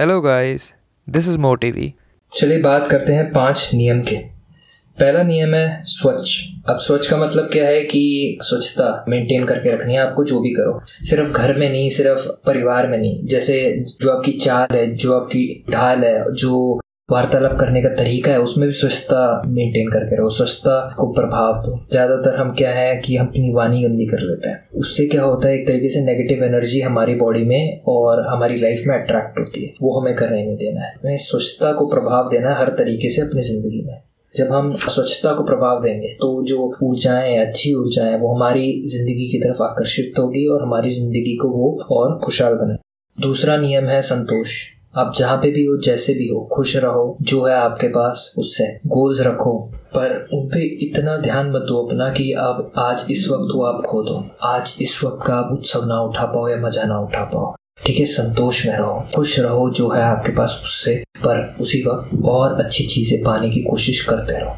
Hello guys this is मोटिवी चलिए बात करते हैं पाँच नियम के। पहला नियम है स्वच्छ। अब स्वच्छ का मतलब क्या है कि स्वच्छता मेंटेन करके रखनी है आपको जो भी करो। सिर्फ़ घर में नहीं, सिर्फ़ परिवार में नहीं। जैसे जो आपकी चाल है, जो आपकी ढाल है, जो वार्तालाप करने का तरीका है, उसमें भी स्वच्छता मेंटेन करके रहो, स्वच्छता को प्रभाव दो। ज़्यादातर हम क्या है कि हम अपनी वाणी गंदी कर लेते हैं। उससे क्या होता है, एक तरीके से नेगेटिव एनर्जी हमारी बॉडी में और हमारी लाइफ में अट्रैक्ट होती है। वो हमें करने नहीं देना है। हमें स्वच्छता को प्रभाव देना है हर तरीके से अपनी ज़िंदगी में। जब हम स्वच्छता को प्रभाव देंगे तो जो ऊर्जाएँ अच्छी ऊर्जाएँ वो हमारी ज़िंदगी की तरफ़ आकर्षित होगी और हमारी ज़िंदगी को वो और खुशहाल बने दूसरा नियम है संतोष। आप जहाँ पे भी हो, जैसे भी हो, खुश रहो, जो है आपके पास, उससे गोल्स रखो। पर उन पे इतना ध्यान मत दो अपना कि अब आज इस वक्त वो आप खो दो। आज इस वक्त का आप उत्सव ना उठा पाओ या मज़ा ना उठा पाओ। ठीक है, संतोष में रहो, खुश रहो, जो है आपके पास, उससे। पर उसी वक्त और अच्छी चीज़ें पाने की कोशिश करते रहो।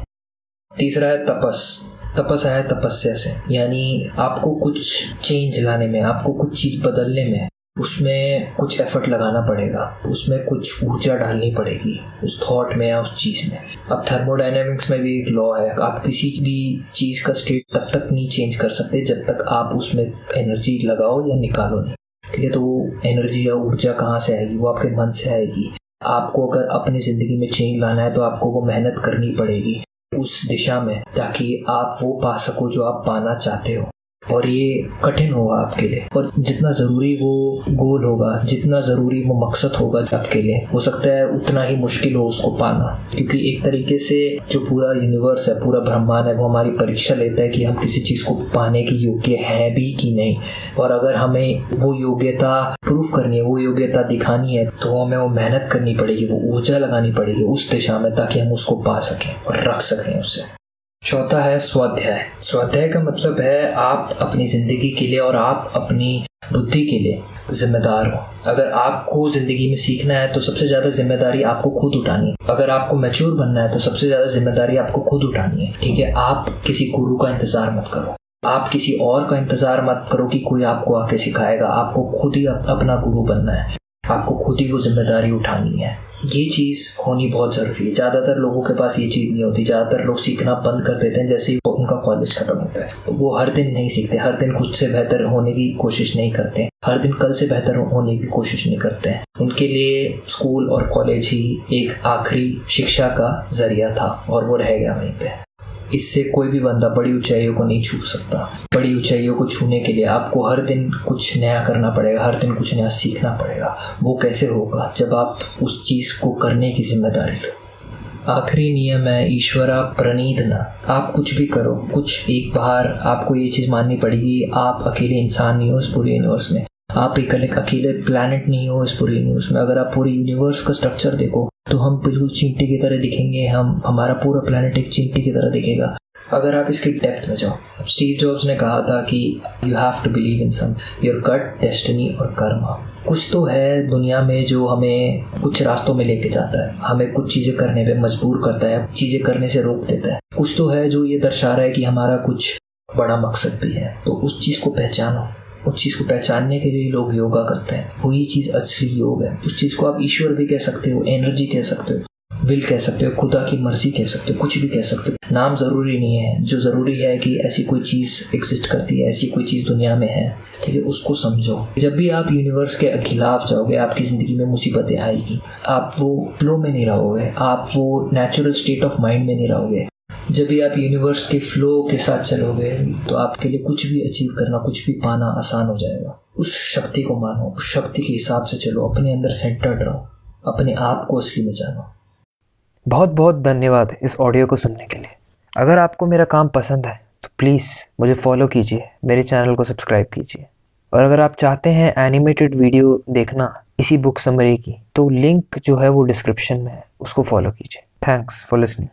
तीसरा है तपस। तपस है तपस्या से। यानी आपको कुछ चेंज लाने में, आपको कुछ चीज़ बदलने में उसमें कुछ एफर्ट लगाना पड़ेगा। उसमें कुछ ऊर्जा डालनी पड़ेगी उस थॉट में या उस चीज़ में। अब थर्मोडाइनमिक्स में भी एक लॉ है। आप किसी भी चीज़ का स्टेट तब तक नहीं चेंज कर सकते जब तक आप उसमें एनर्जी लगाओ या निकालो नहीं। ठीक है? तो वो एनर्जी या ऊर्जा कहाँ से आएगी? वो आपके मन से आएगी। आपको अगर अपनी ज़िंदगी में चेंज लाना है तो आपको वो मेहनत करनी पड़ेगी उस दिशा में ताकि आप वो पा सको जो आप पाना चाहते हो। और ये कठिन होगा आपके लिए। और जितना ज़रूरी वो गोल होगा, जितना ज़रूरी वो मकसद होगा आपके लिए, हो सकता है उतना ही मुश्किल हो उसको पाना। क्योंकि एक तरीके से जो पूरा यूनिवर्स है, पूरा ब्रह्मांड है, वो हमारी परीक्षा लेता है कि हम किसी चीज़ को पाने की योग्य हैं भी कि नहीं। और अगर हमें वो योग्यता प्रूफ करनी है, वो योग्यता दिखानी है तो हमें वो मेहनत करनी पड़ेगी, वो ऊर्जा लगानी पड़ेगी उस दिशा में ताकि हम उसको पा सकें और रख सकें उससे चौथा है स्वाध्याय। स्वाध्याय का मतलब है आप अपनी ज़िंदगी के लिए और आप अपनी बुद्धि के लिए जिम्मेदार हो। अगर आपको ज़िंदगी में सीखना है तो सबसे ज़्यादा ज़िम्मेदारी आपको खुद उठानी है। अगर आपको मैच्योर बनना है तो सबसे ज़्यादा ज़िम्मेदारी आपको खुद उठानी है। ठीक है? आप किसी गुरु का इंतज़ार मत करो। आप किसी और का इंतज़ार मत करो कि कोई आपको आके सिखाएगा। आपको खुद ही अपना गुरु बनना है। आपको खुद ही वो ज़िम्मेदारी उठानी है। ये चीज़ होनी बहुत ज़रूरी है। ज़्यादातर लोगों के पास ये चीज़ नहीं होती। ज़्यादातर लोग सीखना बंद कर देते हैं, जैसे ही उनका कॉलेज खत्म होता है। तो वो हर दिन नहीं सीखते, हर दिन खुद से बेहतर होने की कोशिश नहीं करते। हर दिन कल से बेहतर होने की कोशिश नहीं करते हैं। उनके लिए स्कूल और कॉलेज ही एक आखिरी शिक्षा का ज़रिया था और वो रह गया वहीं पे। इससे कोई भी बंदा बड़ी ऊंचाइयों को नहीं छू सकता। बड़ी ऊंचाइयों को छूने के लिए आपको हर दिन कुछ नया करना पड़ेगा, हर दिन कुछ नया सीखना पड़ेगा। वो कैसे होगा? जब आप उस चीज़ को करने की ज़िम्मेदारी लो। आखिरी नियम है, ईश्वरा प्रणीत ना। आप कुछ भी करो, कुछ एक बार आपको ये चीज़ माननी पड़ेगी, आप अकेले इंसान नहीं हो इस पूरे यूनिवर्स में। आप एक अलग अकेले प्लानट नहीं हो इस पूरे यूनिवर्स में। अगर आप पूरे यूनिवर्स का स्ट्रक्चर देखो तो हम बिल्कुल चींटी की तरह दिखेंगे, हम, हमारा पूरा प्लानट एक चींटी की तरह दिखेगा। अगर आप इसकी डेप्थ में जाओ, स्टीव जॉब्स ने कहा था कि you have to believe in some your cut destiny और कर्म कुछ तो है दुनिया में जो हमें कुछ रास्तों में लेके जाता है। हमें कुछ चीज़ें करने पे मजबूर करता है, चीज़ें करने से रोक देता है। कुछ तो है जो ये दर्शा रहा है कि हमारा कुछ बड़ा मकसद भी है। तो उस चीज़ को पहचानो। उस चीज़ को पहचानने के लिए लोग योगा करते हैं। वही चीज़ असली योग है। उस चीज़ को आप ईश्वर भी कह सकते हो, एनर्जी कह सकते हो, विल कह सकते हो, खुदा की मर्ज़ी कह सकते हो, कुछ भी कह सकते हो। नाम ज़रूरी नहीं है। जो ज़रूरी है कि ऐसी कोई चीज़ एग्जिस्ट करती है, ऐसी कोई चीज़ दुनिया में है, ठीक है? उसको समझो। जब भी आप यूनिवर्स के खिलाफ जाओगे, आपकी ज़िंदगी में मुसीबतें आएगी। आप वो फ्लो में नहीं रहोगे। आप वो नेचुरल स्टेट ऑफ़ माइंड में नहीं रहोगे। जब भी आप यूनिवर्स के फ्लो के साथ चलोगे तो आपके लिए कुछ भी अचीव करना, कुछ भी पाना आसान हो जाएगा। उस शक्ति को मानो, उस शक्ति के हिसाब से चलो, अपने अंदर सेंटर्ड रहो, अपने आप को असली में जानो। बहुत बहुत धन्यवाद इस ऑडियो को सुनने के लिए। अगर आपको मेरा काम पसंद है तो प्लीज़ मुझे फॉलो कीजिए, मेरे चैनल को सब्सक्राइब कीजिए। और अगर आप चाहते हैं एनिमेटेड वीडियो देखना इसी बुक समरी की तो लिंक जो है वो डिस्क्रिप्शन में है, उसको फॉलो कीजिए। Thanks for listening